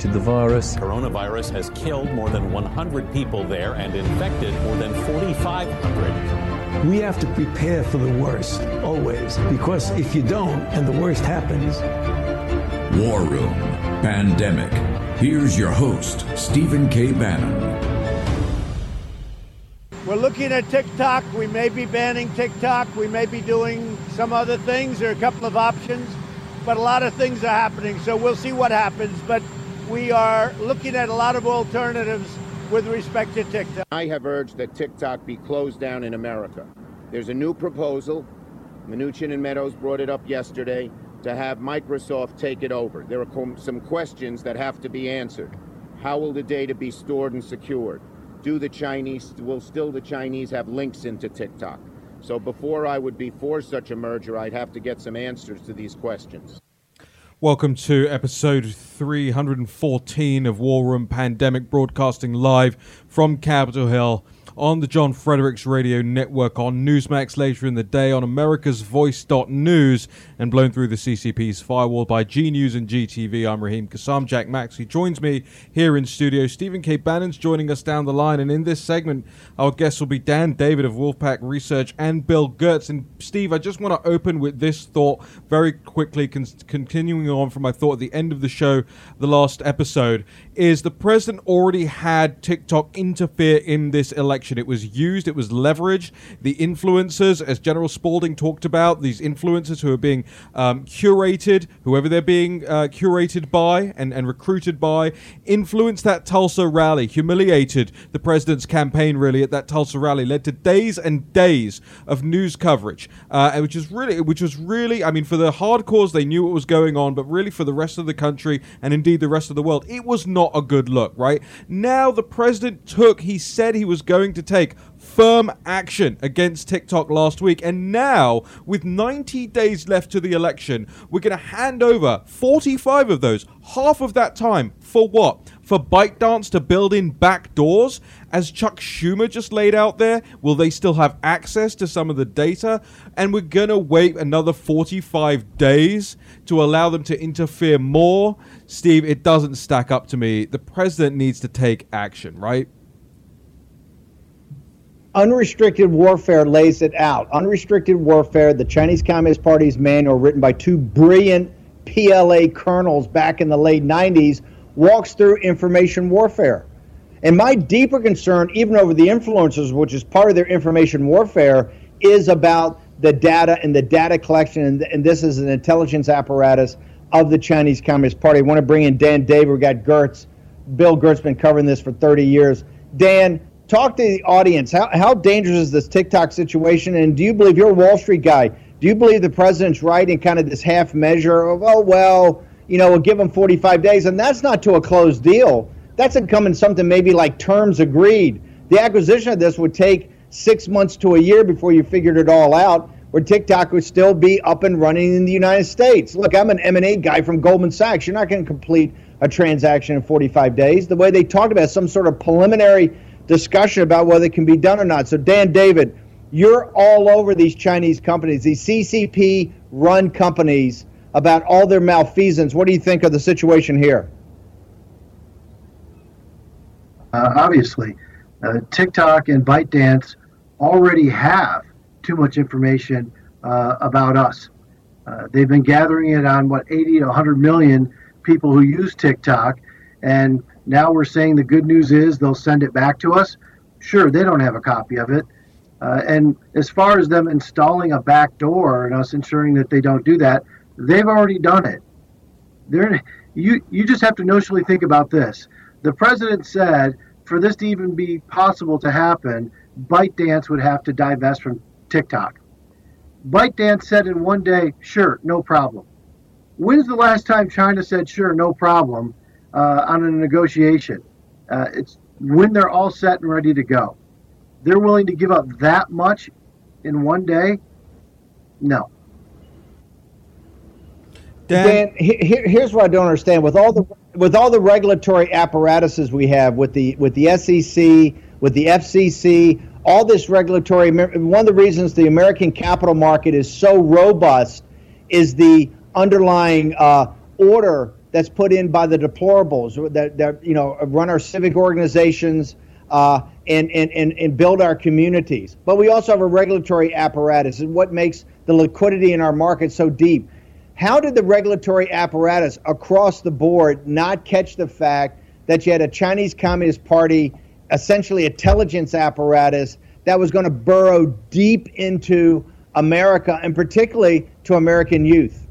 contracted the virus. Coronavirus has killed more than 100 people there and infected more than 4,500. We have to prepare for the worst, always, because if you don't and the worst happens. War Room Pandemic. Here's your host, Stephen K. Bannon. We're looking at TikTok. We may be banning TikTok. We may be doing some other things. There are a couple of options, but a lot of things are happening. So we'll see what happens. But we are looking at a lot of alternatives with respect to TikTok. I have urged that TikTok be closed down in America. There's a new proposal. Mnuchin and Meadows brought it up yesterday to have Microsoft take it over. There are some questions that have to be answered. How will the data be stored and secured? Do the Chinese, will still the Chinese have links into TikTok? So before I would be for such a merger, I'd have to get some answers to these questions. Welcome to episode 314 of War Room Pandemic, broadcasting live from Capitol Hill on the John Fredericks Radio Network, on Newsmax later in the day, on America's Voice.news, and blown through the CCP's firewall by G News and GTV. I'm Raheem Kassam. Jack Max, Maxey joins me here in studio. Stephen K. Bannon's joining us down the line, and in this segment, our guests will be Dan David of Wolfpack Research and Bill Gertz. And Steve, I just want to open with this thought very quickly, con- continuing on from my thought at the end of the show, the last episode, is the president already had TikTok interfere in this election. It was used, it was leveraged. The influencers, as General Spalding talked about, these influencers who are being um, curated, whoever they're being uh, curated by and, and recruited by, influenced that Tulsa rally, humiliated the president's campaign really at that Tulsa rally, led to days and days of news coverage, uh, which is really, which was really, I mean, for the hardcores, they knew what was going on, but really for the rest of the country and indeed the rest of the world, it was not a good look, right? Now the president took, he said he was going to take firm action against TikTok last week. And now, with 90 days left to the election, we're going to hand over 45 of those, half of that time, for what? For ByteDance to build in back doors? As Chuck Schumer just laid out there, will they still have access to some of the data? And we're going to wait another 45 days to allow them to interfere more? Steve, it doesn't stack up to me. The president needs to take action, right? Unrestricted Warfare lays it out. Unrestricted Warfare, the Chinese Communist Party's manual, written by two brilliant PLA colonels back in the late 90s, walks through information warfare. And my deeper concern, even over the influencers, which is part of their information warfare, is about the data and the data collection. And, and this is an intelligence apparatus of the Chinese Communist Party. I want to bring in Dan David. We've got Gertz. Bill Gertz been covering this for 30 years. Dan, talk to the audience. How, how dangerous is this TikTok situation? And do you believe you're a Wall Street guy? Do you believe the president's right in kind of this half measure of, oh, well, you know, we'll give them 45 days? And that's not to a closed deal. That's incoming something maybe like terms agreed. The acquisition of this would take six months to a year before you figured it all out, where TikTok would still be up and running in the United States. Look, I'm an M&A guy from Goldman Sachs. You're not going to complete a transaction in 45 days. The way they talked about some sort of preliminary – discussion about whether it can be done or not. So, Dan David, you're all over these Chinese companies, these CCP run companies, about all their malfeasance. What do you think of the situation here? Uh, obviously, uh, TikTok and ByteDance already have too much information uh, about us. Uh, they've been gathering it on what 80 to 100 million people who use TikTok, and now we're saying the good news is they'll send it back to us. Sure, they don't have a copy of it. Uh, and as far as them installing a back door and us ensuring that they don't do that, they've already done it. They're, you, you just have to notionally think about this. The president said for this to even be possible to happen, ByteDance would have to divest from TikTok. ByteDance said in one day, sure, no problem. When's the last time China said, sure, no problem uh, on a negotiation? Uh, it's when they're all set and ready to go. They're willing to give up that much in one day? No. Dan, Dan here, here's what I don't understand. With all the with all the regulatory apparatuses we have, with the with the SEC, with the FCC, all this regulatory. One of the reasons the American capital market is so robust is the underlying uh, order that's put in by the deplorables that, that you know run our civic organizations uh, and, and, and, and build our communities. But we also have a regulatory apparatus, and what makes the liquidity in our market so deep. How did the regulatory apparatus across the board not catch the fact that you had a Chinese Communist Party, essentially intelligence apparatus, that was going to burrow deep into America and particularly to American youth?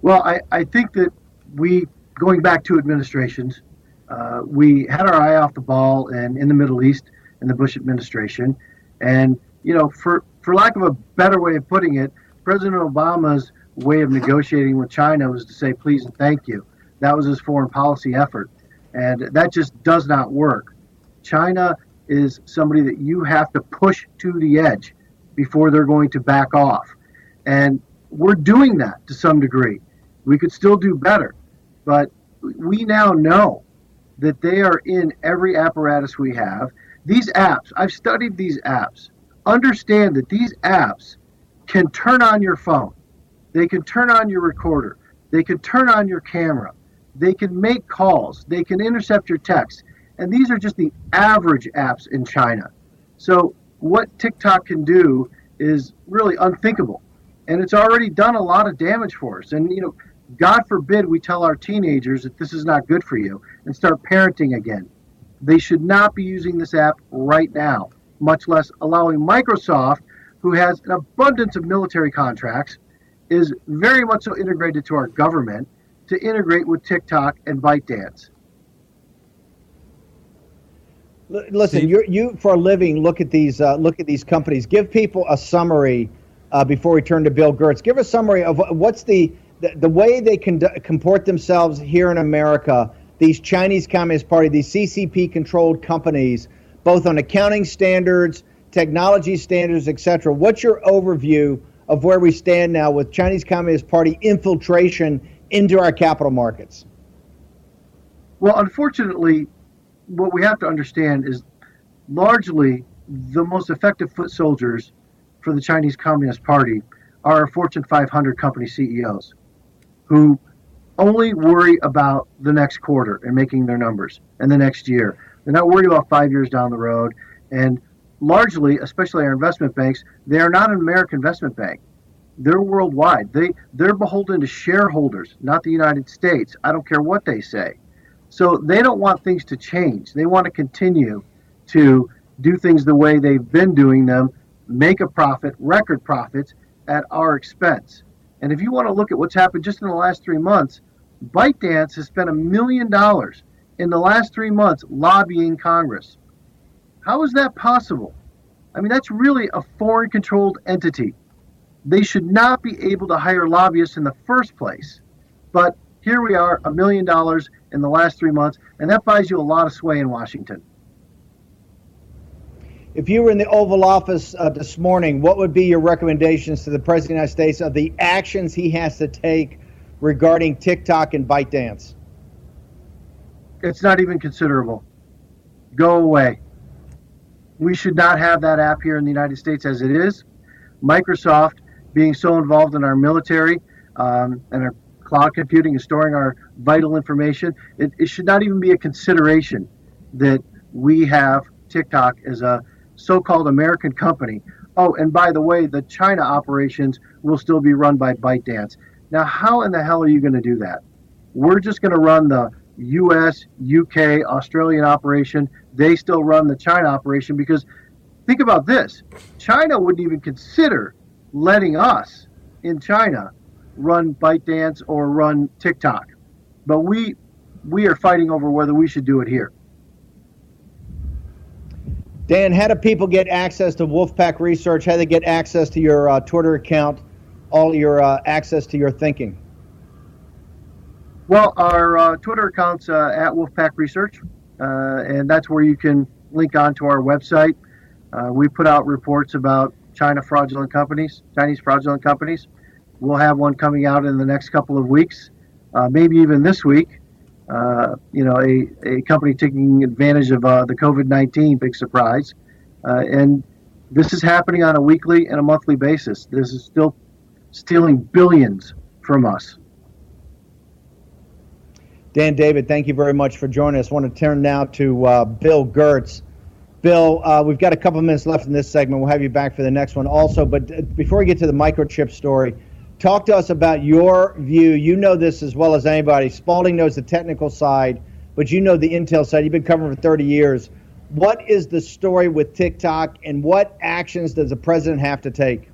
Well, I, I think that we, going back to administrations, uh, we had our eye off the ball and in the Middle East in the Bush administration. And, you know, for, for lack of a better way of putting it, President Obama's way of negotiating with China was to say please and thank you. That was his foreign policy effort. And that just does not work. China is somebody that you have to push to the edge before they're going to back off. And we're doing that to some degree. We could still do better, but we now know that they are in every apparatus we have. These apps, I've studied these apps. Understand that these apps can turn on your phone, they can turn on your recorder, they can turn on your camera, they can make calls, they can intercept your texts. And these are just the average apps in China. So, what TikTok can do is really unthinkable. And it's already done a lot of damage for us. And, you know, God forbid we tell our teenagers that this is not good for you and start parenting again. They should not be using this app right now, much less allowing Microsoft, who has an abundance of military contracts, is very much so integrated to our government, to integrate with TikTok and ByteDance. Listen, you you for a living look at these uh, look at these companies. Give people a summary uh, before we turn to Bill Gertz. Give a summary of what's the the, the way they can comport themselves here in America, these Chinese Communist Party, these CCP controlled companies, both on accounting standards, technology standards, etc. What's your overview of where we stand now with Chinese Communist Party infiltration into our capital markets? Well, unfortunately, what we have to understand is largely the most effective foot soldiers for the Chinese Communist Party are Fortune 500 company CEOs who only worry about the next quarter and making their numbers and the next year. They're not worried about five years down the road. And largely, especially our investment banks, they are not an American investment bank. They're worldwide. They they're beholden to shareholders, not the United States. I don't care what they say. So they don't want things to change. They want to continue to do things the way they've been doing them, make a profit, record profits at our expense. And if you want to look at what's happened just in the last three months, ByteDance has spent a million dollars in the last three months lobbying Congress. How is that possible? I mean, that's really a foreign controlled entity. They should not be able to hire lobbyists in the first place. But here we are, a million dollars in the last three months, and that buys you a lot of sway in Washington. If you were in the Oval Office uh, this morning, what would be your recommendations to the President of the United States of the actions he has to take regarding TikTok and ByteDance? It's not even considerable. Go away. We should not have that app here in the United States as it is. Microsoft, being so involved in our military um, and our cloud computing and storing our vital information, it, it should not even be a consideration that we have TikTok as a so called American company. Oh, and by the way, the China operations will still be run by ByteDance. Now, how in the hell are you going to do that? We're just going to run the US, UK, Australian operation. They still run the China operation because think about this China wouldn't even consider letting us in China run ByteDance or run TikTok. But we we are fighting over whether we should do it here. Dan, how do people get access to Wolfpack Research? How do they get access to your uh, Twitter account, all your uh, access to your thinking? Well, our uh, Twitter account's uh, at Wolfpack Research, and that's where you can link on to our website. Uh, we put out reports about China fraudulent companies, Chinese fraudulent companies. We'll have one coming out in the next couple of weeks, maybe even this week. Uh, you know, a, a company taking advantage of uh, the COVID 19 big surprise. Uh, and this is happening on a weekly and a monthly basis. This is still stealing billions from us. Dan David, thank you very much for joining us. I want to turn now to uh, Bill Gertz. Bill, uh, we've got a couple minutes left in this segment. We'll have you back for the next one also. But before we get to the microchip story, Talk to us about your view. You know this as well as anybody. Spalding knows the technical side, but you know the intel side. You've been covering for 30 years. What is the story with TikTok, and what actions does the president have to take?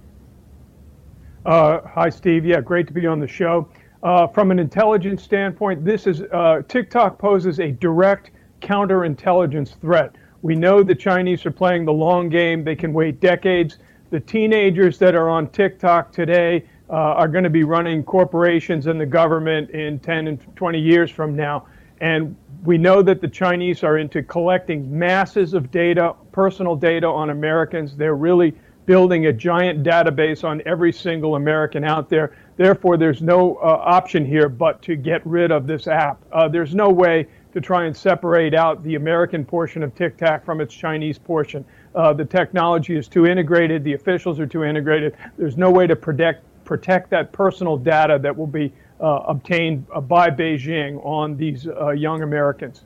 Uh, hi, Steve. Yeah, great to be on the show. Uh, from an intelligence standpoint, this is uh, TikTok poses a direct counterintelligence threat. We know the Chinese are playing the long game. They can wait decades. The teenagers that are on TikTok today uh, are going to be running corporations and the government in 10 and 20 years from now. And we know that the Chinese are into collecting masses of data, personal data on Americans. They're really building a giant database on every single American out there. Therefore, there's no uh, option here but to get rid of this app. Uh, there's no way to try and separate out the American portion of TikTok from its Chinese portion. Uh, the technology is too integrated, the officials are too integrated. There's no way to protect protect that personal data that will be uh, obtained uh, by Beijing on these uh, young Americans.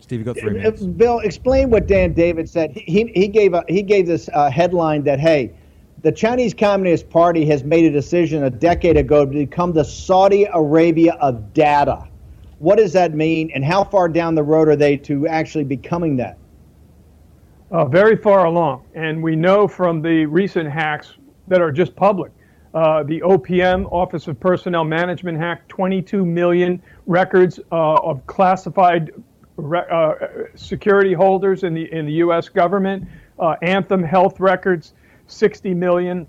Steve, you got three minutes. Bill, explain what Dan David said. He, he gave a, he gave this uh, headline that hey, the Chinese Communist Party has made a decision a decade ago to become the Saudi Arabia of data. What does that mean, and how far down the road are they to actually becoming that? Uh, very far along, and we know from the recent hacks that are just public uh, the OPM, Office of Personnel Management, hacked 22 million records uh, of classified re- uh, security holders in the in the U.S. government. Uh, Anthem Health records, 60 million.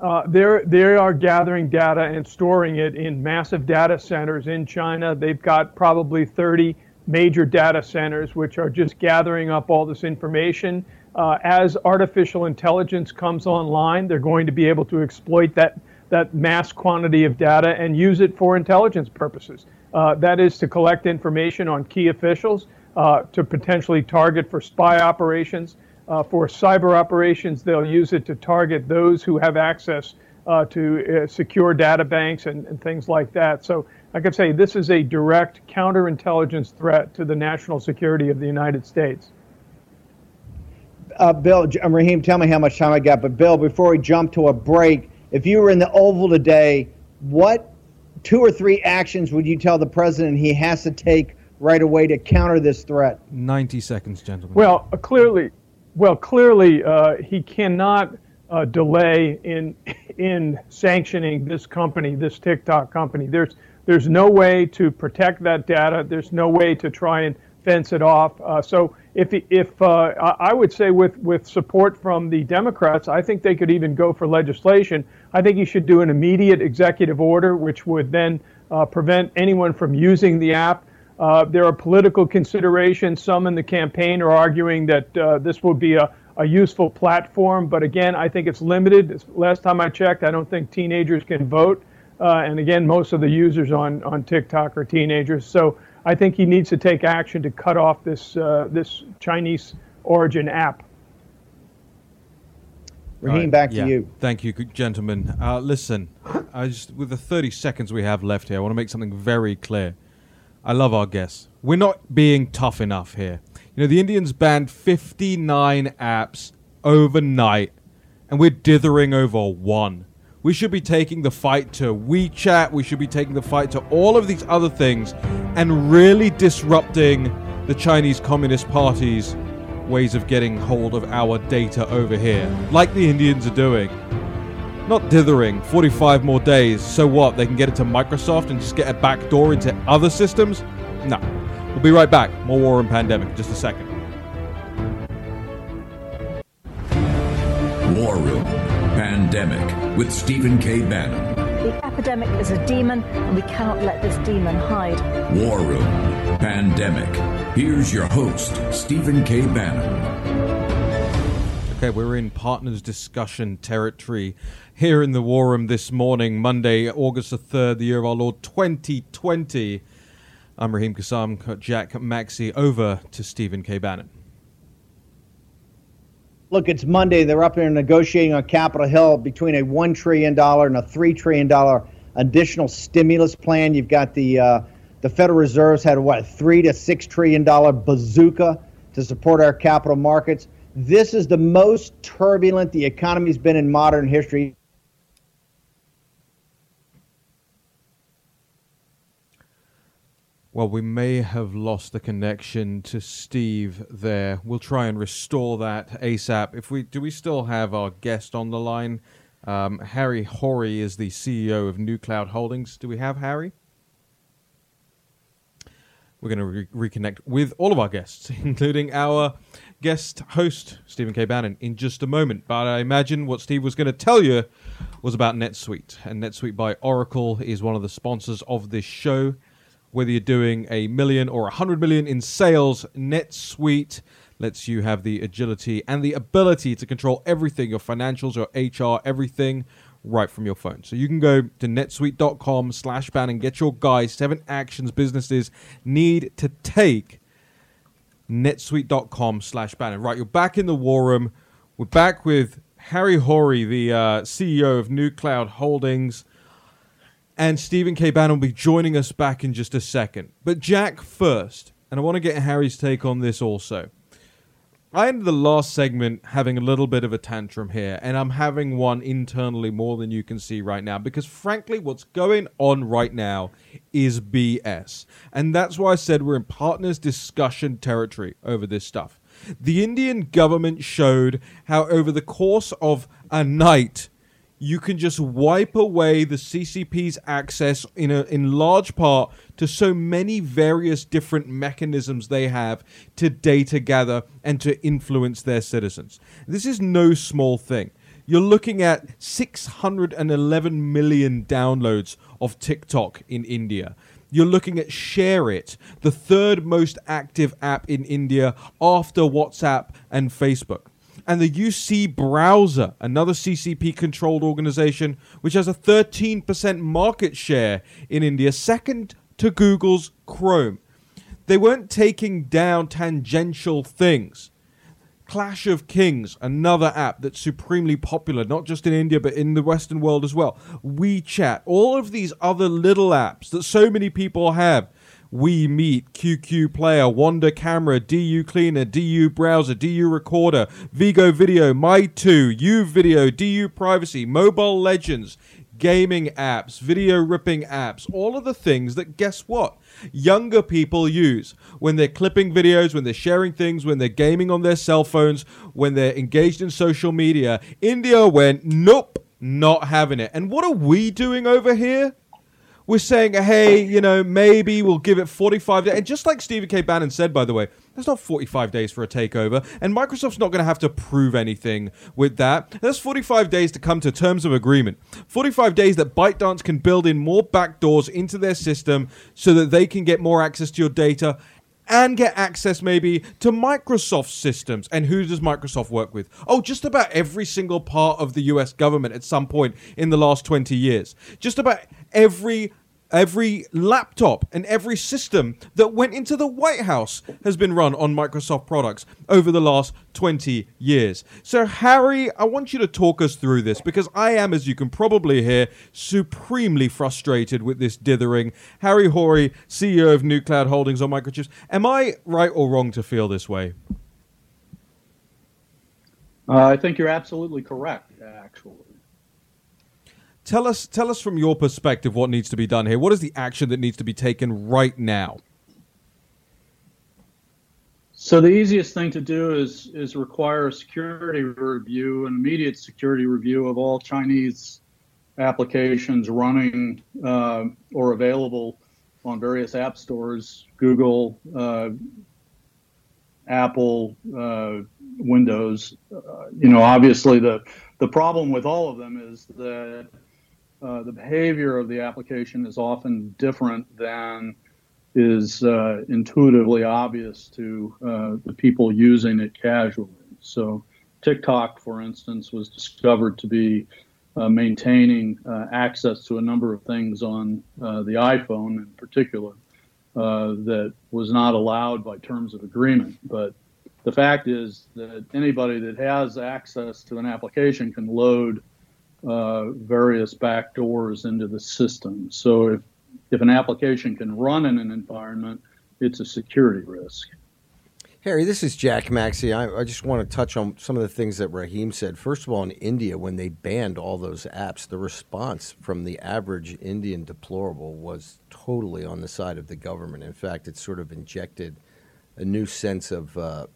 Uh, they're, they are gathering data and storing it in massive data centers in China. They've got probably 30 major data centers which are just gathering up all this information uh, as artificial intelligence comes online, they're going to be able to exploit that, that mass quantity of data and use it for intelligence purposes. Uh, that is to collect information on key officials, uh, to potentially target for spy operations. Uh, for cyber operations, they'll use it to target those who have access uh, to uh, secure data banks and, and things like that. So, I could say this is a direct counterintelligence threat to the national security of the United States uh, Bill, um, Raheem, tell me how much time I got. But Bill, before we jump to a break, if you were in the Oval today, what two or three actions would you tell the president he has to take right away to counter this threat? 90 seconds, gentlemen. Well, uh, clearly, well, clearly, uh, he cannot uh, delay in in sanctioning this company, this TikTok company. There's there's no way to protect that data. There's no way to try and fence it off. Uh, so if if uh, I would say with with support from the Democrats, I think they could even go for legislation. I think you should do an immediate executive order, which would then uh, prevent anyone from using the app. Uh, there are political considerations. Some in the campaign are arguing that uh, this will be a, a useful platform, but again, I think it's limited. Last time I checked, I don't think teenagers can vote. Uh, and again, most of the users on, on TikTok are teenagers. So I think he needs to take action to cut off this uh, this Chinese origin app. Raheem, back to you. Thank you, gentlemen. Uh, listen, I just, with the 30 seconds we have left here, I want to make something very clear. I love our guests. We're not being tough enough here. You know, the Indians banned 59 apps overnight, and we're dithering over one. We should be taking the fight to WeChat. We should be taking the fight to all of these other things and really disrupting the Chinese Communist Party's ways of getting hold of our data over here, like the Indians are doing. Not dithering, 45 more days, so what? They can get it to Microsoft and just get a back door into other systems? No. We'll be right back. More War Room Pandemic in just a second. War Room Pandemic with Stephen K. Bannon. The epidemic is a demon, and we cannot let this demon hide. War Room Pandemic. Here's your host, Stephen K. Bannon. Okay, we're in partners discussion territory here in the War Room this morning, Monday, August the 3rd, the year of our Lord 2020. I'm Raheem Kassam, Jack Maxey, over to Stephen K. Bannon. Look, it's Monday. They're up there negotiating on Capitol Hill between a $1 trillion and a $3 trillion additional stimulus plan. You've got the, uh, the Federal Reserve's had, what, three to $6 trillion bazooka to support our capital markets. This is the most turbulent the economy's been in modern history. Well, we may have lost the connection to Steve there. We'll try and restore that ASAP. If we do, we still have our guest on the line. Um, Harry Haury is the CEO of New Cloud Holdings. Do we have Harry? We're going to re- reconnect with all of our guests, including our guest host, Stephen K. Bannon, in just a moment. But I imagine what Steve was going to tell you was about NetSuite. And NetSuite by Oracle is one of the sponsors of this show. Whether you're doing a million or a hundred million in sales, NetSuite lets you have the agility and the ability to control everything your financials, your HR, everything right from your phone. So you can go to netsuite.com slash ban and get your guys seven actions businesses need to take netsuite.com slash bannon. Right, you're back in the war room. We're back with Harry Haury, the uh, CEO of New Cloud Holdings. And Stephen K. Bannon will be joining us back in just a second. But Jack first, and I want to get Harry's take on this also. I ended the last segment having a little bit of a tantrum here, and I'm having one internally more than you can see right now because, frankly, what's going on right now is BS. And that's why I said we're in partners discussion territory over this stuff. The Indian government showed how, over the course of a night, you can just wipe away the CCP's access in a, in large part to so many various different mechanisms they have to data gather and to influence their citizens. This is no small thing. You're looking at 611 million downloads of TikTok in India. You're looking at ShareIt, the third most active app in India after WhatsApp and Facebook and the UC Browser, another CCP controlled organization, which has a 13% market share in India, second to Google's Chrome. They weren't taking down tangential things. Clash of Kings, another app that's supremely popular, not just in India, but in the Western world as well. WeChat, all of these other little apps that so many people have we Meet, QQ Player, Wonder Camera, DU Cleaner, DU Browser, DU Recorder, Vigo Video, My2, U Video, DU Privacy, Mobile Legends, gaming apps, video ripping apps, all of the things that guess what? Younger people use when they're clipping videos, when they're sharing things, when they're gaming on their cell phones, when they're engaged in social media. India went, nope, not having it. And what are we doing over here? We're saying, hey, you know, maybe we'll give it 45 days. And just like Stephen K. Bannon said, by the way, there's not 45 days for a takeover, and Microsoft's not going to have to prove anything with that. There's 45 days to come to terms of agreement. 45 days that ByteDance can build in more backdoors into their system so that they can get more access to your data and get access maybe to Microsoft systems. And who does Microsoft work with? Oh, just about every single part of the US government at some point in the last 20 years. Just about every every laptop and every system that went into the White House has been run on Microsoft products over the last 20 years. So, Harry, I want you to talk us through this because I am, as you can probably hear, supremely frustrated with this dithering. Harry Haury, CEO of New Cloud Holdings on Microchips. Am I right or wrong to feel this way? Uh, I think you're absolutely correct, actually. Tell us, tell us from your perspective what needs to be done here. What is the action that needs to be taken right now? So the easiest thing to do is is require a security review, an immediate security review of all Chinese applications running uh, or available on various app stores, Google, uh, Apple, uh, Windows. Uh, you know, obviously the the problem with all of them is that uh, the behavior of the application is often different than is uh, intuitively obvious to uh, the people using it casually. So, TikTok, for instance, was discovered to be uh, maintaining access to a number of things on the iPhone in particular that was not allowed by terms of agreement. But the fact is that anybody that has access to an application can load uh, various backdoors into the system. So if if an application can run in an environment, it's a security risk. Harry, this is Jack Maxey. I, I, just want to touch on some of the things that Raheem said. First of all, in India, when they banned all those apps, the response from the average Indian deplorable was totally on the side of the government. In fact, it sort of injected a new sense of uh,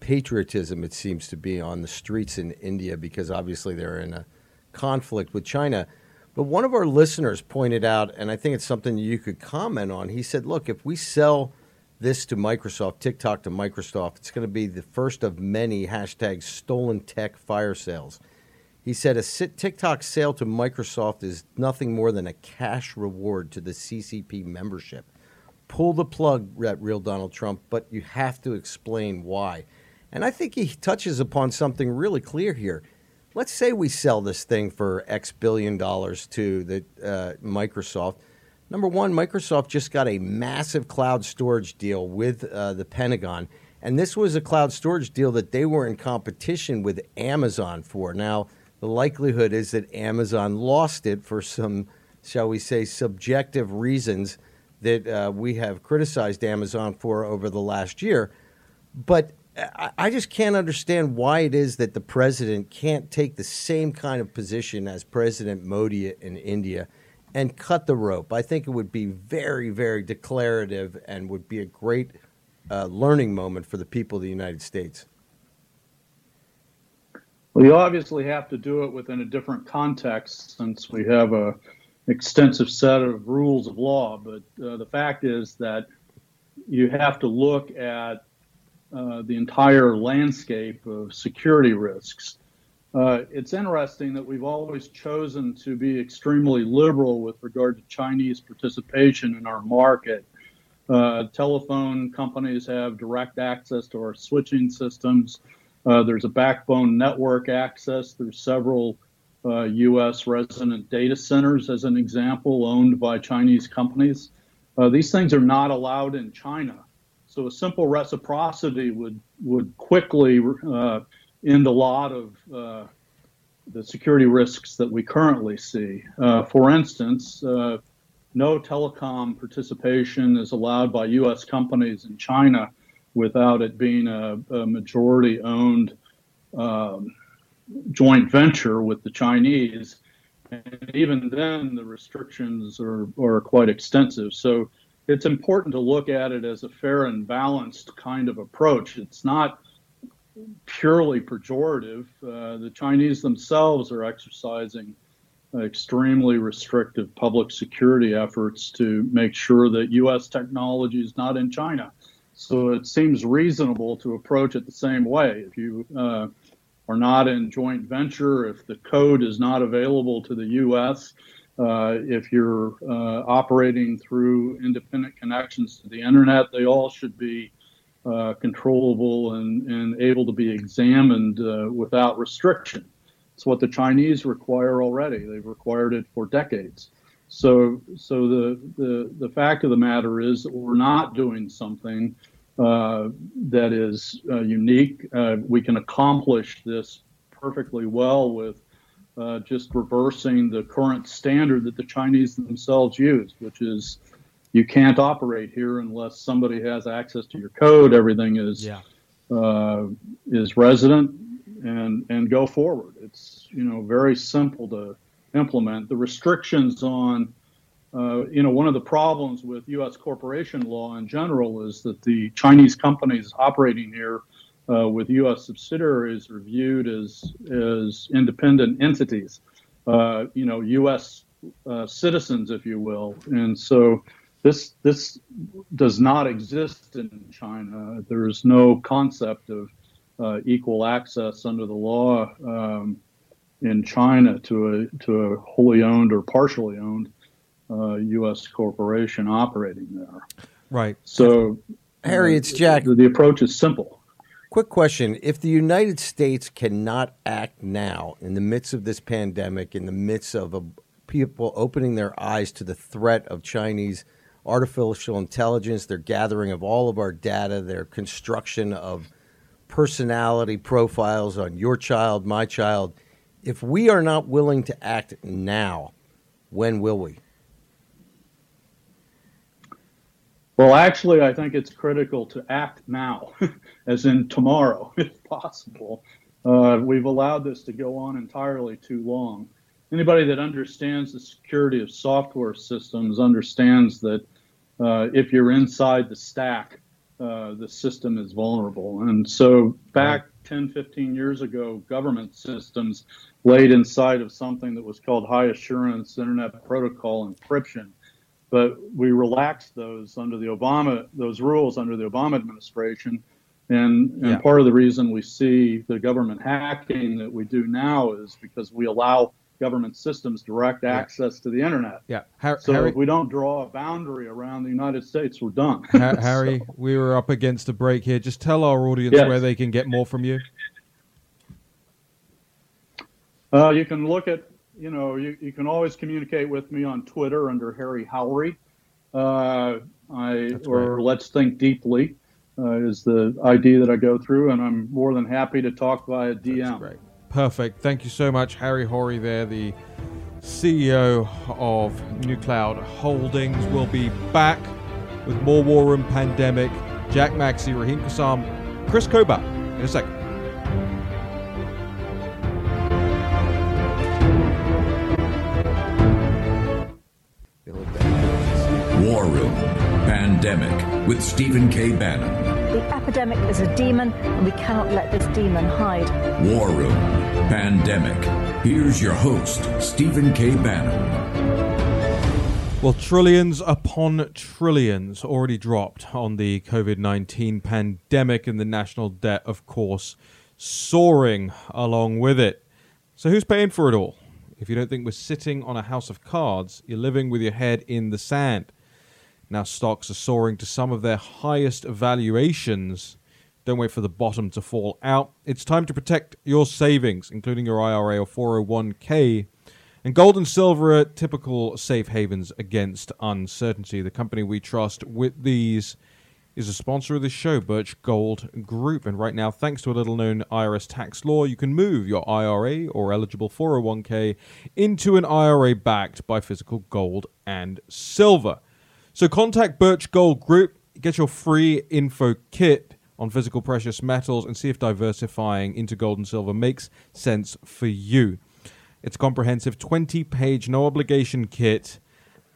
patriotism, it seems to be, on the streets in India because obviously they're in a conflict with China. But one of our listeners pointed out, and I think it's something you could comment on. He said, look, if we sell this to Microsoft, TikTok to Microsoft, it's going to be the first of many hashtag stolen tech fire sales. He said a TikTok sale to Microsoft is nothing more than a cash reward to the CCP membership. Pull the plug real Donald Trump, but you have to explain why. And I think he touches upon something really clear here. Let's say we sell this thing for X billion dollars to the uh, Microsoft. Number one, Microsoft just got a massive cloud storage deal with uh, the Pentagon, and this was a cloud storage deal that they were in competition with Amazon for. Now, the likelihood is that Amazon lost it for some, shall we say, subjective reasons that uh, we have criticized Amazon for over the last year. But I just can't understand why it is that the president can't take the same kind of position as President Modi in India and cut the rope. I think it would be very, very declarative and would be a great uh, learning moment for the people of the United States. Well, you obviously have to do it within a different context since we have a extensive set of rules of law. But uh, the fact is that you have to look at uh, the entire landscape of security risks. Uh, it's interesting that we've always chosen to be extremely liberal with regard to Chinese participation in our market. Uh, telephone companies have direct access to our switching systems. Uh, there's a backbone network access. There's several U.S. Uh, resident data centers, as an example, owned by Chinese companies. these things are not allowed in China. So a simple reciprocity would would quickly uh, end a lot of uh, the security risks that we currently see. Uh, for instance, uh, no telecom participation is allowed by U.S. companies in China without it being a, a majority-owned um, joint venture with the Chinese. And even then, the restrictions are, are quite extensive. So it's important to look at it as a fair and balanced kind of approach. It's not purely pejorative. Uh, the Chinese themselves are exercising extremely restrictive public security efforts to make sure that U.S. technology is not in China. So it seems reasonable to approach it the same way. If you uh, are not in joint venture, if the code is not available to the U.S., uh, if you're uh, operating through independent connections to the internet, they all should be uh, controllable and, and able to be examined uh, without restriction. It's what the Chinese require already. They've required it for decades. So, so the, the, the fact of the matter is that we're not doing something uh, that is uh, unique. we can accomplish this perfectly well with uh, just reversing the current standard that the Chinese themselves use, which is you can't operate here unless somebody has access to your code. Everything is yeah. uh, is resident and and go forward. It's you know very simple to implement. The restrictions on uh, you know one of the problems with U.S. corporation law in general is that the Chinese companies operating here uh, with U.S. subsidiaries are viewed as as independent entities, uh, you know, U.S. Uh, citizens, if you will, and so this this does not exist in China. There is no concept of uh, equal access under the law. Um, in China to a to a wholly owned or partially owned uh, U.S. corporation operating there. Right. So, Harry, uh, it's Jack. The, the approach is simple. Quick question. If the United States cannot act now in the midst of this pandemic, in the midst of a, people opening their eyes to the threat of Chinese artificial intelligence, their gathering of all of our data, their construction of personality profiles on your child, my child, if we are not willing to act now, when will we? Well, actually, I think it's critical to act now, as in tomorrow, if possible. Uh, we've allowed this to go on entirely too long. Anybody that understands the security of software systems understands that uh, if you're inside the stack, uh, the system is vulnerable. And so, back 10, 15 years ago, government systems laid inside of something that was called high assurance Internet Protocol encryption but we relaxed those under the Obama those rules under the Obama administration, and and Yeah. part of the reason we see the government hacking that we do now is because we allow government systems direct access to the internet. Yeah, Har- so Harry- if we don't draw a boundary around the United States, we're done. Ha- Harry, we were up against a break here. Just tell our audience Yes. where they can get more from you. Uh, you can look at, you know, you, you can always communicate with me on Twitter under Harry Haury. Uh, I or Let's Think Deeply uh, is the ID that I go through, and I'm more than happy to talk via DM. Great, Perfect. Thank you so much, Harry Haury. There, the CEO of New Cloud Holdings, will be back with more War Room Pandemic. Jack Maxey, Raheem Kassam, Kris Kobach in a second. War Room Pandemic with Stephen K. Bannon. The epidemic is a demon, and we cannot let this demon hide. War Room Pandemic. Here's your host, Stephen K. Bannon. Well, trillions upon trillions already dropped on the COVID 19 pandemic, and the national debt, of course, soaring along with it. So, who's paying for it all? If you don't think we're sitting on a house of cards, you're living with your head in the sand. Now, stocks are soaring to some of their highest valuations. Don't wait for the bottom to fall out. It's time to protect your savings, including your IRA or 401k. And gold and silver are typical safe havens against uncertainty. The company we trust with these is a sponsor of this show, Birch Gold Group. And right now, thanks to a little known IRS tax law, you can move your IRA or eligible 401k into an IRA backed by physical gold and silver. So contact Birch Gold Group, get your free info kit on physical precious metals, and see if diversifying into gold and silver makes sense for you. It's a comprehensive 20 page, no obligation kit,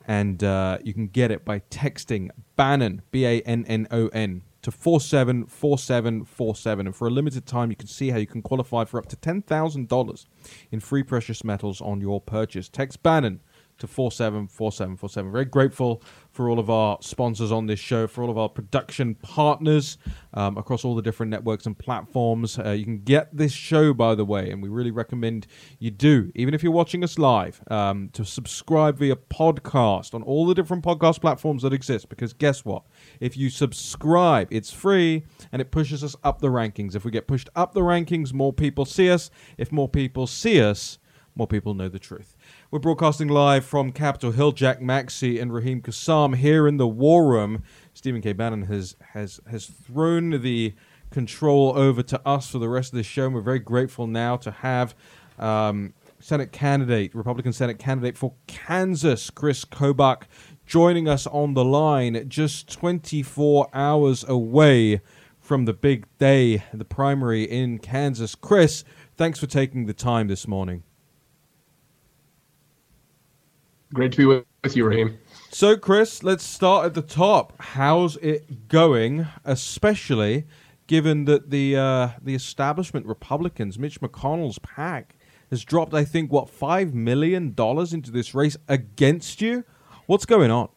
and uh, you can get it by texting Bannon, B A N N O N, to 474747. And for a limited time, you can see how you can qualify for up to $10,000 in free precious metals on your purchase. Text Bannon to 474747. Very grateful for all of our sponsors on this show, for all of our production partners um, across all the different networks and platforms. Uh, you can get this show, by the way, and we really recommend you do, even if you're watching us live, um, to subscribe via podcast on all the different podcast platforms that exist. Because guess what? If you subscribe, it's free and it pushes us up the rankings. If we get pushed up the rankings, more people see us. If more people see us, more people know the truth. We're broadcasting live from Capitol Hill. Jack Maxey and Raheem Kassam here in the War Room. Stephen K. Bannon has has has thrown the control over to us for the rest of the show. And we're very grateful now to have um, Senate candidate, Republican Senate candidate for Kansas, Kris Kobach, joining us on the line just 24 hours away from the big day, the primary in Kansas. Kris, thanks for taking the time this morning. Great to be with, you, Raheem. So, Kris, let's start at the top. How's it going, especially given that the uh, the establishment Republicans, Mitch McConnell's PAC, has dropped, I think, what five million dollars into this race against you? What's going on?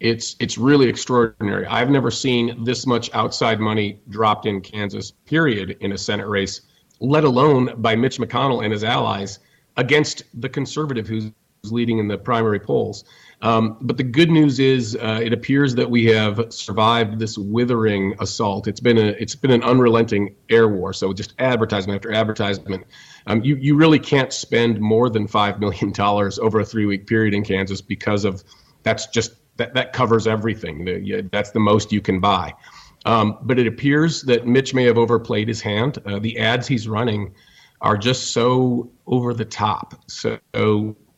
It's it's really extraordinary. I've never seen this much outside money dropped in Kansas, period, in a Senate race let alone by Mitch McConnell and his allies against the conservative who's leading in the primary polls. Um, but the good news is, uh, it appears that we have survived this withering assault. It's been a, it's been an unrelenting air war. So just advertisement after advertisement. Um, you you really can't spend more than five million dollars over a three week period in Kansas because of that's just that that covers everything. That's the most you can buy. Um, but it appears that Mitch may have overplayed his hand. Uh, the ads he's running are just so over the top, so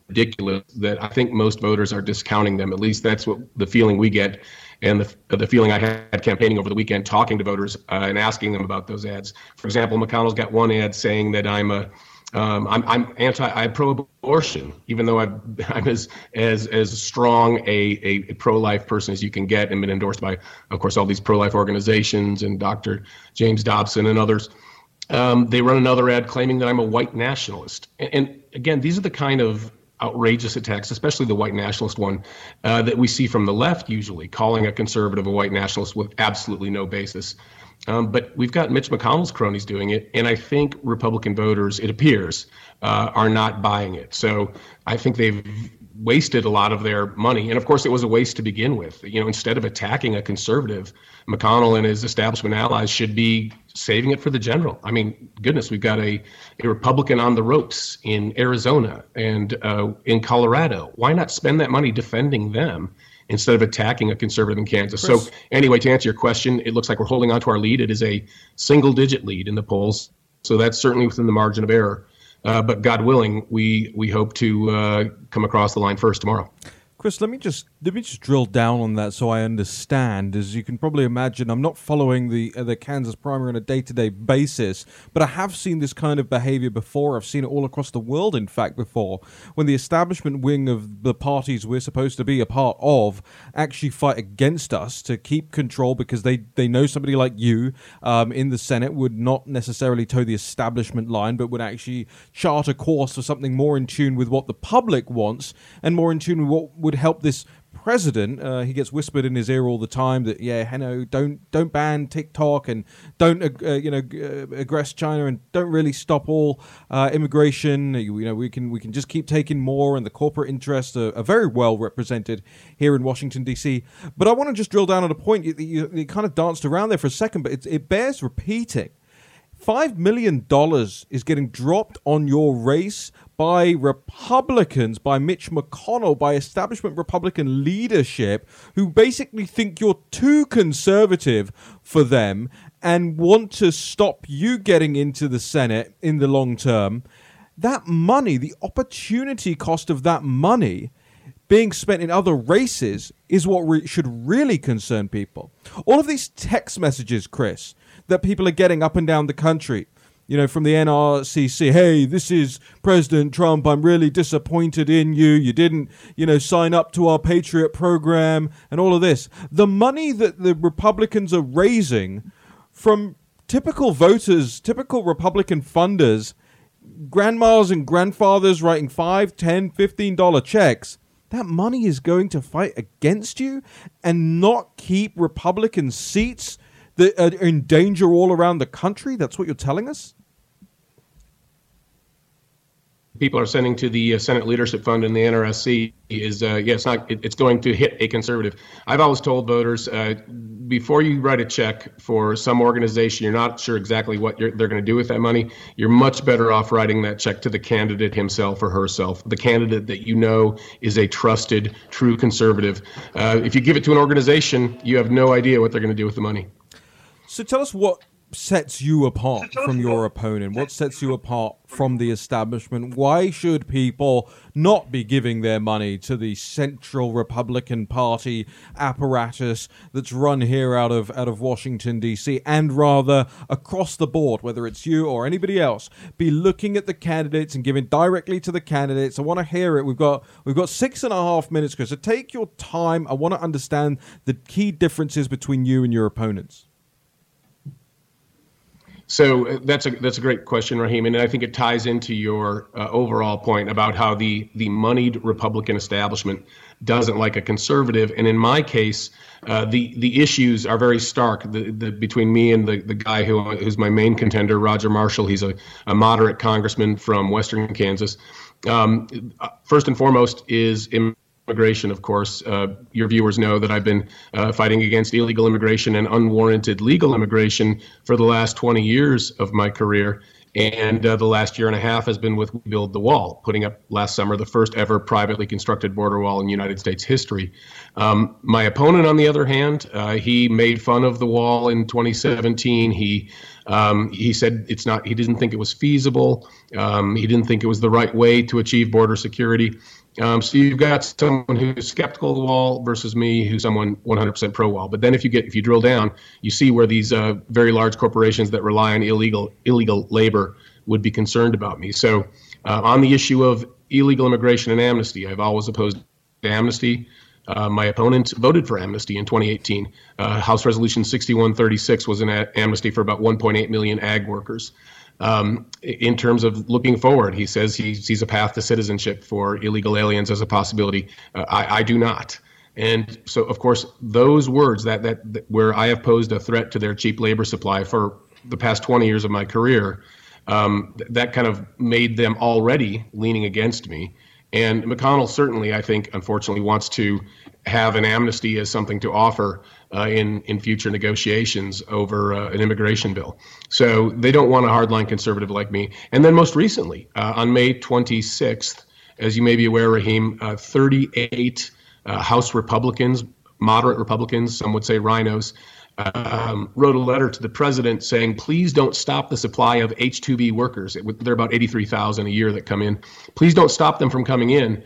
ridiculous that I think most voters are discounting them. At least that's what the feeling we get, and the the feeling I had campaigning over the weekend, talking to voters uh, and asking them about those ads. For example, McConnell's got one ad saying that I'm a um, I'm, I'm anti, I'm pro-abortion, even though I'm, I'm as as as strong a, a, a, pro-life person as you can get, and been endorsed by, of course, all these pro-life organizations and Dr. James Dobson and others. Um, they run another ad claiming that I'm a white nationalist, and, and again, these are the kind of outrageous attacks, especially the white nationalist one, uh, that we see from the left usually, calling a conservative a white nationalist with absolutely no basis. Um, but we've got Mitch McConnell's cronies doing it, and I think Republican voters, it appears, uh, are not buying it. So I think they've wasted a lot of their money, and of course, it was a waste to begin with. You know, instead of attacking a conservative, McConnell and his establishment allies should be saving it for the general. I mean, goodness, we've got a, a Republican on the ropes in Arizona and uh, in Colorado. Why not spend that money defending them? instead of attacking a conservative in Kansas. So, anyway, to answer your question, it looks like we're holding on to our lead. It is a single digit lead in the polls. So, that's certainly within the margin of error. Uh, but God willing, we, we hope to uh, come across the line first tomorrow. Kris, let me just let me just drill down on that so I understand. As you can probably imagine, I'm not following the uh, the Kansas primary on a day to day basis, but I have seen this kind of behavior before. I've seen it all across the world, in fact, before when the establishment wing of the parties we're supposed to be a part of actually fight against us to keep control because they they know somebody like you um, in the Senate would not necessarily toe the establishment line, but would actually chart a course for something more in tune with what the public wants and more in tune with what would would help this president. Uh, he gets whispered in his ear all the time that yeah, know, don't don't ban TikTok and don't uh you know uh, aggress China and don't really stop all uh, immigration. You, you, know, we can we can just keep taking more, and the corporate interests are, are very well represented here in Washington D.C. But I want to just drill down on a point. You, you, you kind of danced around there for a second, but it, it bears repeating. $5 million is getting dropped on your race by Republicans, by Mitch McConnell, by establishment Republican leadership who basically think you're too conservative for them and want to stop you getting into the Senate in the long term. That money, the opportunity cost of that money being spent in other races is what re- should really concern people. All of these text messages, Kris, that people are getting up and down the country you know, from the NRCC, hey, this is President Trump. I'm really disappointed in you. You didn't, you know, sign up to our Patriot program and all of this. The money that the Republicans are raising from typical voters, typical Republican funders, grandmas and grandfathers writing five, ten, fifteen dollar checks. That money is going to fight against you and not keep Republican seats that are in danger all around the country? That's what you're telling us? People are sending to the uh, Senate Leadership Fund and the NRSC is uh, yeah, it's not it, it's going to hit a conservative. I've always told voters uh, before you write a check for some organization, you're not sure exactly what they're going to do with that money. You're much better off writing that check to the candidate himself or herself, the candidate that you know is a trusted, true conservative. Uh, if you give it to an organization, you have no idea what they're going to do with the money. So tell us what sets you apart from your opponent? What sets you apart from the establishment? Why should people not be giving their money to the Central Republican Party apparatus that's run here out of out of Washington D.C. and rather across the board, whether it's you or anybody else, be looking at the candidates and giving directly to the candidates? I want to hear it. We've got we've got six and a half minutes, Kris. So take your time. I want to understand the key differences between you and your opponents. So uh, that's a that's a great question, Raheem, and I think it ties into your uh, overall point about how the the moneyed Republican establishment doesn't like a conservative. And in my case, uh, the the issues are very stark. The, the, between me and the, the guy who who's my main contender, Roger Marshall. He's a, a moderate congressman from Western Kansas. Um, first and foremost is immigration, of course. Uh, your viewers know that I've been uh, fighting against illegal immigration and unwarranted legal immigration for the last 20 years of my career. And uh, the last year and a half has been with Build the Wall, putting up last summer the first ever privately constructed border wall in United States history. Um, my opponent, on the other hand, uh, he made fun of the wall in 2017. He um, he said it's not. He didn't think it was feasible. Um, he didn't think it was the right way to achieve border security. Um, so you've got someone who's skeptical of the wall versus me, who's someone 100% pro wall. But then if you get if you drill down, you see where these uh, very large corporations that rely on illegal illegal labor would be concerned about me. So uh, on the issue of illegal immigration and amnesty, I've always opposed amnesty. Uh, my opponent voted for amnesty in 2018. Uh, House Resolution 6136 was an a- amnesty for about 1.8 million ag workers. Um, in terms of looking forward, he says he sees a path to citizenship for illegal aliens as a possibility. Uh, I, I, do not. And so, of course, those words that, that, that where I have posed a threat to their cheap labor supply for the past 20 years of my career, um, th- that kind of made them already leaning against me. And McConnell certainly, I think, unfortunately, wants to have an amnesty as something to offer uh, in in future negotiations over uh, an immigration bill. So they don't want a hardline conservative like me. And then most recently, uh, on May 26th, as you may be aware, Raheem, uh, 38 uh, House Republicans, moderate Republicans, some would say rhinos. Um, wrote a letter to the president saying, please don't stop the supply of H-2B workers. It, there are about 83,000 a year that come in. Please don't stop them from coming in.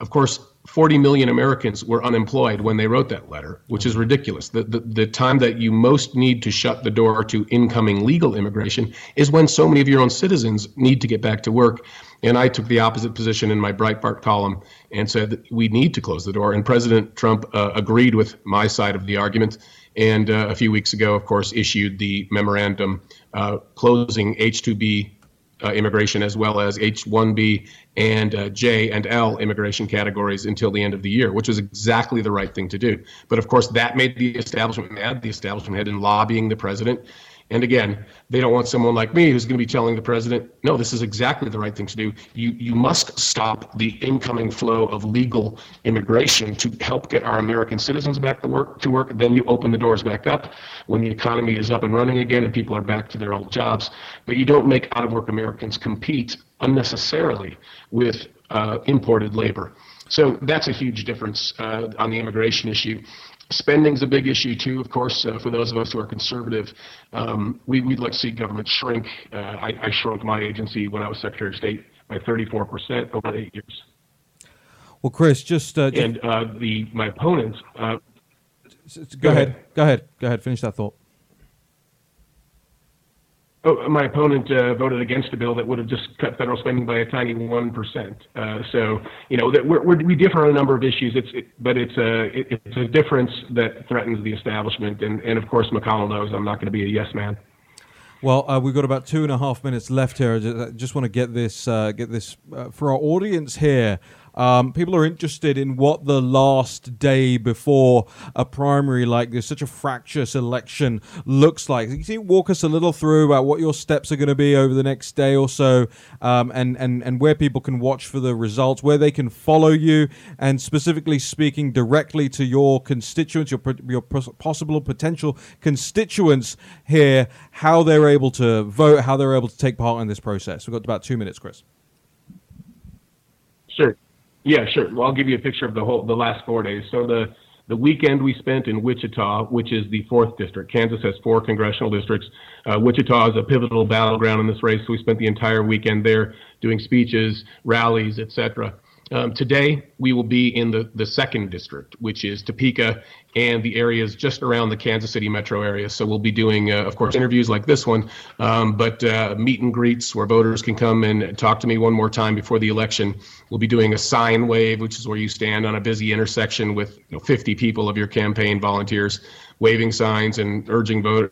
Of course, 40 million Americans were unemployed when they wrote that letter, which is ridiculous. The, the, the, time that you most need to shut the door to incoming legal immigration is when so many of your own citizens need to get back to work. And I took the opposite position in my Breitbart column and said that we need to close the door. And President Trump uh, agreed with my side of the argument. And uh, a few weeks ago, of course, issued the memorandum uh, closing H 2B uh, immigration as well as H-1B and uh, J and L immigration categories until the end of the year, which was exactly the right thing to do. But of course, that made the establishment mad. The establishment had been lobbying the president and again, they don't want someone like me who's going to be telling the president, no, this is exactly the right thing to do. You, you must stop the incoming flow of legal immigration to help get our American citizens back to work. To work. Then you open the doors back up when the economy is up and running again and people are back to their old jobs. But you don't make out of work Americans compete unnecessarily with uh, imported labor. So that's a huge difference uh, on the immigration issue. Spending's a big issue too, of course, uh, for those of us who are conservative. Um, we, would like to see government shrink. Uh, I, I, shrunk my agency when I was Secretary of State by 34% over eight years. Well, Kris, just. Uh, and uh, the my opponents. Uh, go, go ahead. ahead. Go ahead. Go ahead. Finish that thought. Oh, my opponent uh, voted against a bill that would have just cut federal spending by a tiny one percent. Uh, so, you know, that we're, we're, we differ on a number of issues. It's, it, but it's a it, it's a difference that threatens the establishment. And, and of course, McConnell knows I'm not going to be a yes man. Well, uh, we've got about two and a half minutes left here. I just, just want to get this uh, get this uh, for our audience here. Um, people are interested in what the last day before a primary like this, such a fractious election, looks like. Can you walk us a little through about what your steps are going to be over the next day or so, um, and, and, and where people can watch for the results, where they can follow you, and specifically speaking directly to your constituents, your, your possible potential constituents here, how they're able to vote, how they're able to take part in this process. We've got about two minutes, Kris. Sure. Yeah, sure. Well, I'll give you a picture of the whole the last four days. So the the weekend we spent in Wichita, which is the fourth district. Kansas has four congressional districts. Uh, Wichita is a pivotal battleground in this race, so we spent the entire weekend there doing speeches, rallies, etc. Um, today, we will be in the, the second district, which is Topeka and the areas just around the Kansas City metro area. So we'll be doing, uh, of course, interviews like this one, um, but uh, meet and greets where voters can come and talk to me one more time before the election. We'll be doing a sign wave, which is where you stand on a busy intersection with you know, 50 people of your campaign volunteers waving signs and urging voters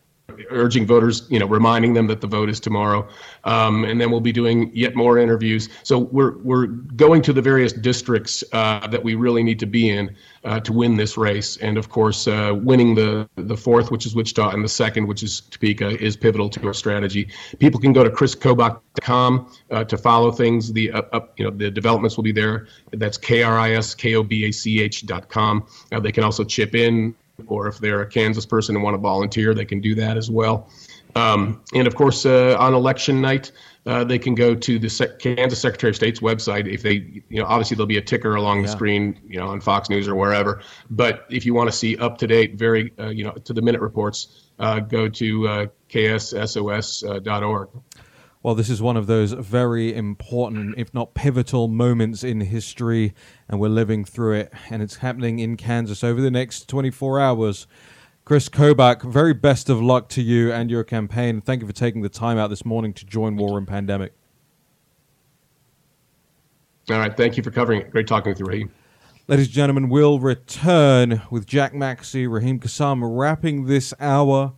urging voters, you know, reminding them that the vote is tomorrow. Um, and then we'll be doing yet more interviews. So we're we're going to the various districts uh, that we really need to be in uh, to win this race. And of course, uh, winning the the fourth, which is Wichita, and the second, which is Topeka, is pivotal to our strategy. People can go to kriskobach.com uh, to follow things. The up, up, you know the developments will be there. That's k r i s k o b a c h dot com. Uh, they can also chip in or if they're a Kansas person and want to volunteer, they can do that as well. Um, and of course, uh, on election night, uh, they can go to the Kansas Secretary of State's website. If they, you know, obviously there'll be a ticker along the screen, you know, on Fox News or wherever. But if you want to see up to date, very, uh, you know, to the minute reports, uh, go to uh, kssos.org. Well, this is one of those very important, if not pivotal, moments in history, and we're living through it. And it's happening in Kansas over the next 24 hours. Kris Kobach, very best of luck to you and your campaign. Thank you for taking the time out this morning to join War Room Pandemic. All right. Thank you for covering it. Great talking with you, Raheem. Ladies and gentlemen, we'll return with Jack Maxey, Raheem Kassam, wrapping this hour.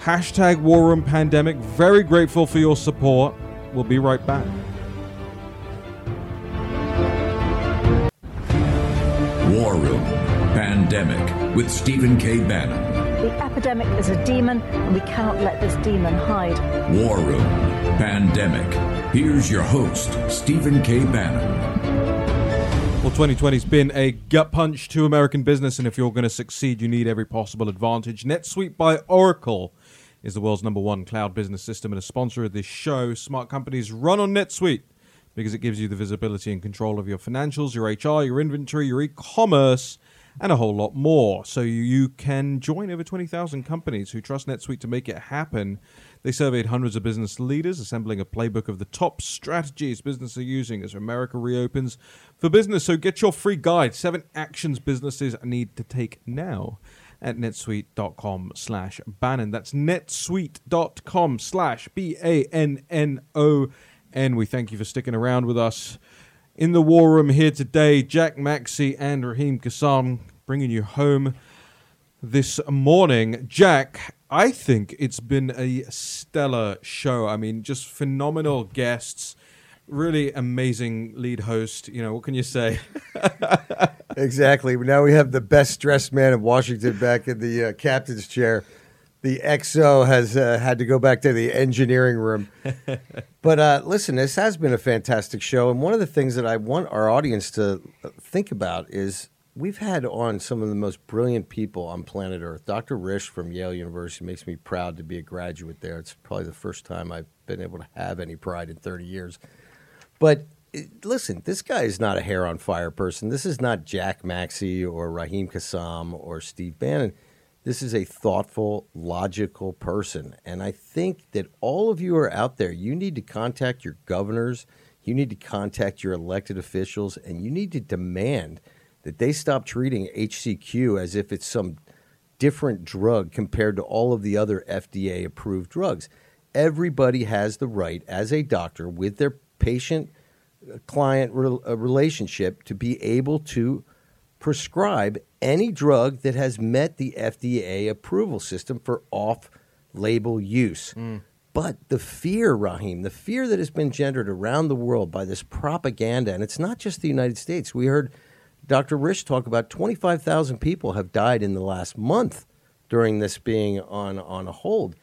Hashtag War Room Pandemic. Very grateful for your support. We'll be right back. War Room Pandemic with Stephen K. Bannon. The epidemic is a demon, and we cannot let this demon hide. War Room Pandemic. Here's your host, Stephen K. Bannon. Well, 2020's been a gut punch to American business, and if you're going to succeed, you need every possible advantage. NetSuite by Oracle is the world's number one cloud business system and a sponsor of this show. Smart companies run on NetSuite because it gives you the visibility and control of your financials, your HR, your inventory, your e commerce, and a whole lot more. So you can join over 20,000 companies who trust NetSuite to make it happen. They surveyed hundreds of business leaders, assembling a playbook of the top strategies businesses are using as America reopens for business. So get your free guide, seven actions businesses need to take now at netsuite.com slash Bannon. That's netsuite.com slash B A N N O N. We thank you for sticking around with us in the war room here today. Jack Maxey and Raheem Kassam bringing you home this morning. Jack, I think it's been a stellar show. I mean, just phenomenal guests. Really amazing lead host. You know, what can you say? exactly. Now we have the best dressed man in Washington back in the uh, captain's chair. The XO has uh, had to go back to the engineering room. but uh, listen, this has been a fantastic show. And one of the things that I want our audience to think about is we've had on some of the most brilliant people on planet Earth. Dr. Risch from Yale University makes me proud to be a graduate there. It's probably the first time I've been able to have any pride in 30 years. But eh, listen, this guy is not a hair on fire person. This is not Jack Maxey or Raheem Kassam or Steve Bannon. This is a thoughtful, logical person. And I think that all of you are out there. You need to contact your governors, you need to contact your elected officials, and you need to demand that they stop treating HCQ as if it's some different drug compared to all of the other FDA approved drugs. Everybody has the right, as a doctor, with their patient client re- relationship to be able to prescribe any drug that has met the FDA approval system for off label use. Mm. But the fear, Raheem, the fear that has been gendered around the world by this propaganda, and it's not just the United States. We heard Dr. Risch talk about 25,000 people have died in the last month during this being on, on a hold.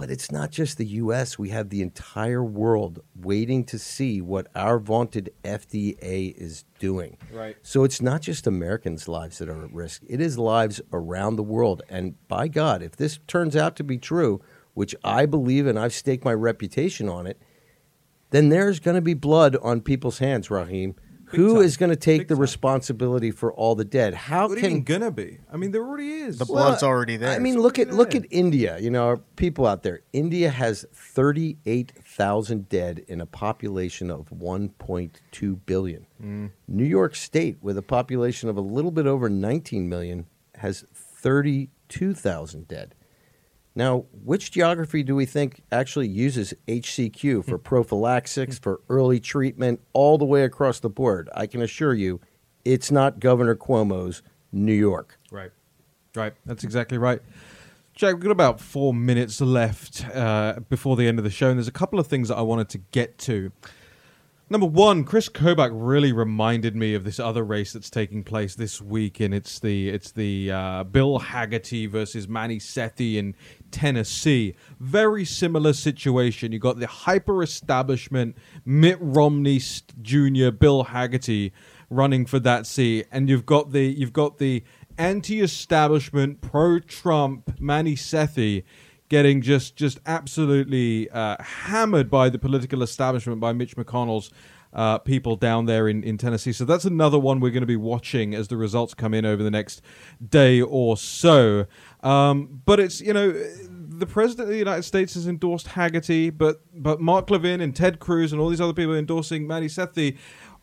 But it's not just the U.S. We have the entire world waiting to see what our vaunted FDA is doing. Right. So it's not just Americans' lives that are at risk, it is lives around the world. And by God, if this turns out to be true, which I believe and I've staked my reputation on it, then there's going to be blood on people's hands, Raheem. Who time. is going to take Big the time. responsibility for all the dead? How What can even gonna be? I mean, there already is. The blood's already there. I mean, look at look at India. You know, our people out there. India has thirty eight thousand dead in a population of one point two billion. Mm. New York State, with a population of a little bit over nineteen million, has thirty two thousand dead. Now, which geography do we think actually uses HCQ for prophylaxis, for early treatment, all the way across the board? I can assure you, it's not Governor Cuomo's New York. Right. Right. That's exactly right. Jack, we've got about four minutes left uh, before the end of the show, and there's a couple of things that I wanted to get to. Number one, Kris Kobach really reminded me of this other race that's taking place this week, and it's the it's the uh, Bill Hagerty versus Manny Sethi in Tennessee. Very similar situation. You got the hyper establishment Mitt Romney Jr. Bill Hagerty running for that seat, and you've got the you've got the anti-establishment pro-Trump Manny Sethi getting just just absolutely uh, hammered by the political establishment by Mitch McConnell's uh, people down there in, in Tennessee. So that's another one we're going to be watching as the results come in over the next day or so. Um, but it's you know the president of the United States has endorsed Hagerty, but but Mark Levin and Ted Cruz and all these other people endorsing Manny Sethi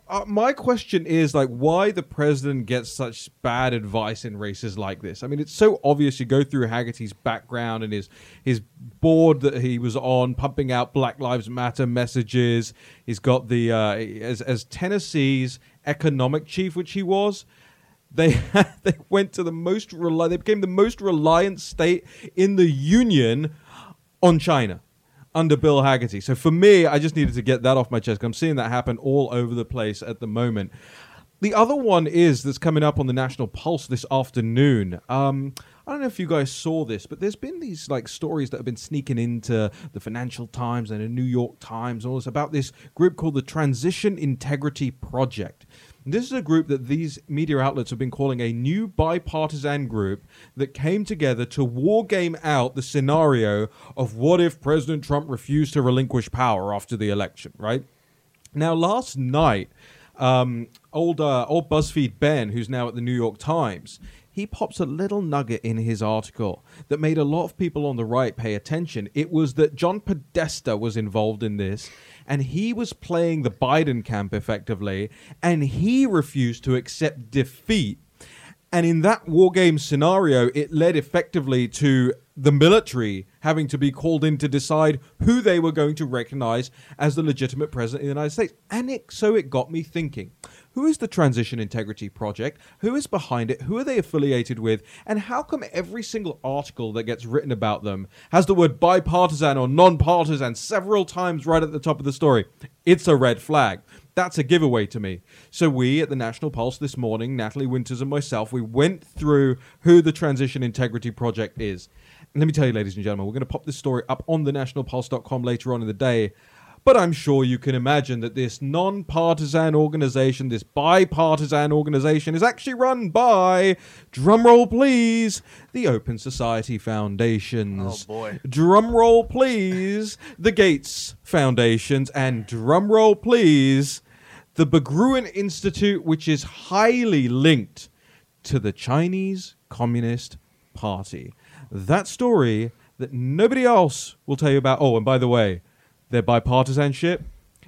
uh, my question is like why the president gets such bad advice in races like this. I mean, it's so obvious. You go through Hagerty's background and his his board that he was on, pumping out Black Lives Matter messages. He's got the uh, as as Tennessee's economic chief, which he was. They they went to the most rely. They became the most reliant state in the union on China under Bill Hagerty. So for me, I just needed to get that off my chest. I'm seeing that happen all over the place at the moment. The other one is that's coming up on the National Pulse this afternoon. Um, I don't know if you guys saw this, but there's been these like stories that have been sneaking into the Financial Times and the New York Times, all this about this group called the Transition Integrity Project. This is a group that these media outlets have been calling a new bipartisan group that came together to war game out the scenario of what if President Trump refused to relinquish power after the election, right? Now, last night, um, old uh, old BuzzFeed Ben, who's now at the New York Times, he pops a little nugget in his article that made a lot of people on the right pay attention. It was that John Podesta was involved in this, and he was playing the Biden camp effectively, and he refused to accept defeat. And in that war game scenario, it led effectively to the military having to be called in to decide who they were going to recognize as the legitimate president of the United States. And it, so it got me thinking who is the Transition Integrity Project? Who is behind it? Who are they affiliated with? And how come every single article that gets written about them has the word bipartisan or non-partisan several times right at the top of the story? It's a red flag. That's a giveaway to me. So we at the National Pulse this morning, Natalie Winters and myself, we went through who the Transition Integrity Project is. And let me tell you, ladies and gentlemen, we're going to pop this story up on the nationalpulse.com later on in the day. But I'm sure you can imagine that this non partisan organization, this bipartisan organization, is actually run by, drumroll please, the Open Society Foundations. Oh boy. Drumroll please, the Gates Foundations, and drumroll please, the Berggruen Institute, which is highly linked to the Chinese Communist Party. That story that nobody else will tell you about. Oh, and by the way, their bipartisanship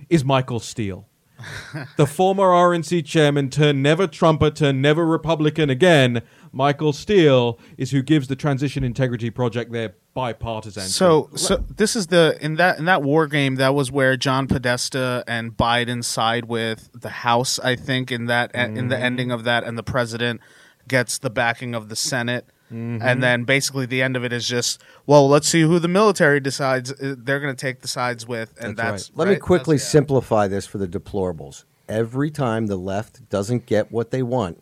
is Michael Steele. the former RNC chairman turned never Trumper, turned never Republican again. Michael Steele is who gives the Transition Integrity Project their bipartisan. So, so this is the in that in that war game that was where John Podesta and Biden side with the House. I think in that mm-hmm. in the mm-hmm. ending of that, and the president gets the backing of the Senate. Mm-hmm. And then basically the end of it is just, well, let's see who the military decides uh, they're going to take the sides with, and that's. that's right. Let me quickly yeah. simplify this for the deplorables. Every time the left doesn't get what they want,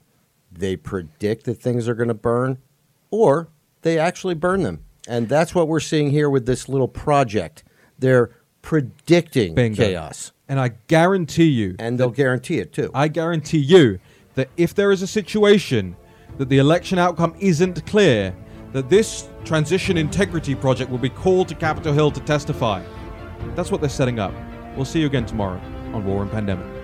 they predict that things are going to burn, or they actually burn them, and that's what we're seeing here with this little project. They're predicting Bingo. chaos, and I guarantee you, and they'll guarantee it too. I guarantee you that if there is a situation that the election outcome isn't clear, that this transition integrity project will be called to Capitol Hill to testify. That's what they're setting up. We'll see you again tomorrow on War and Pandemic.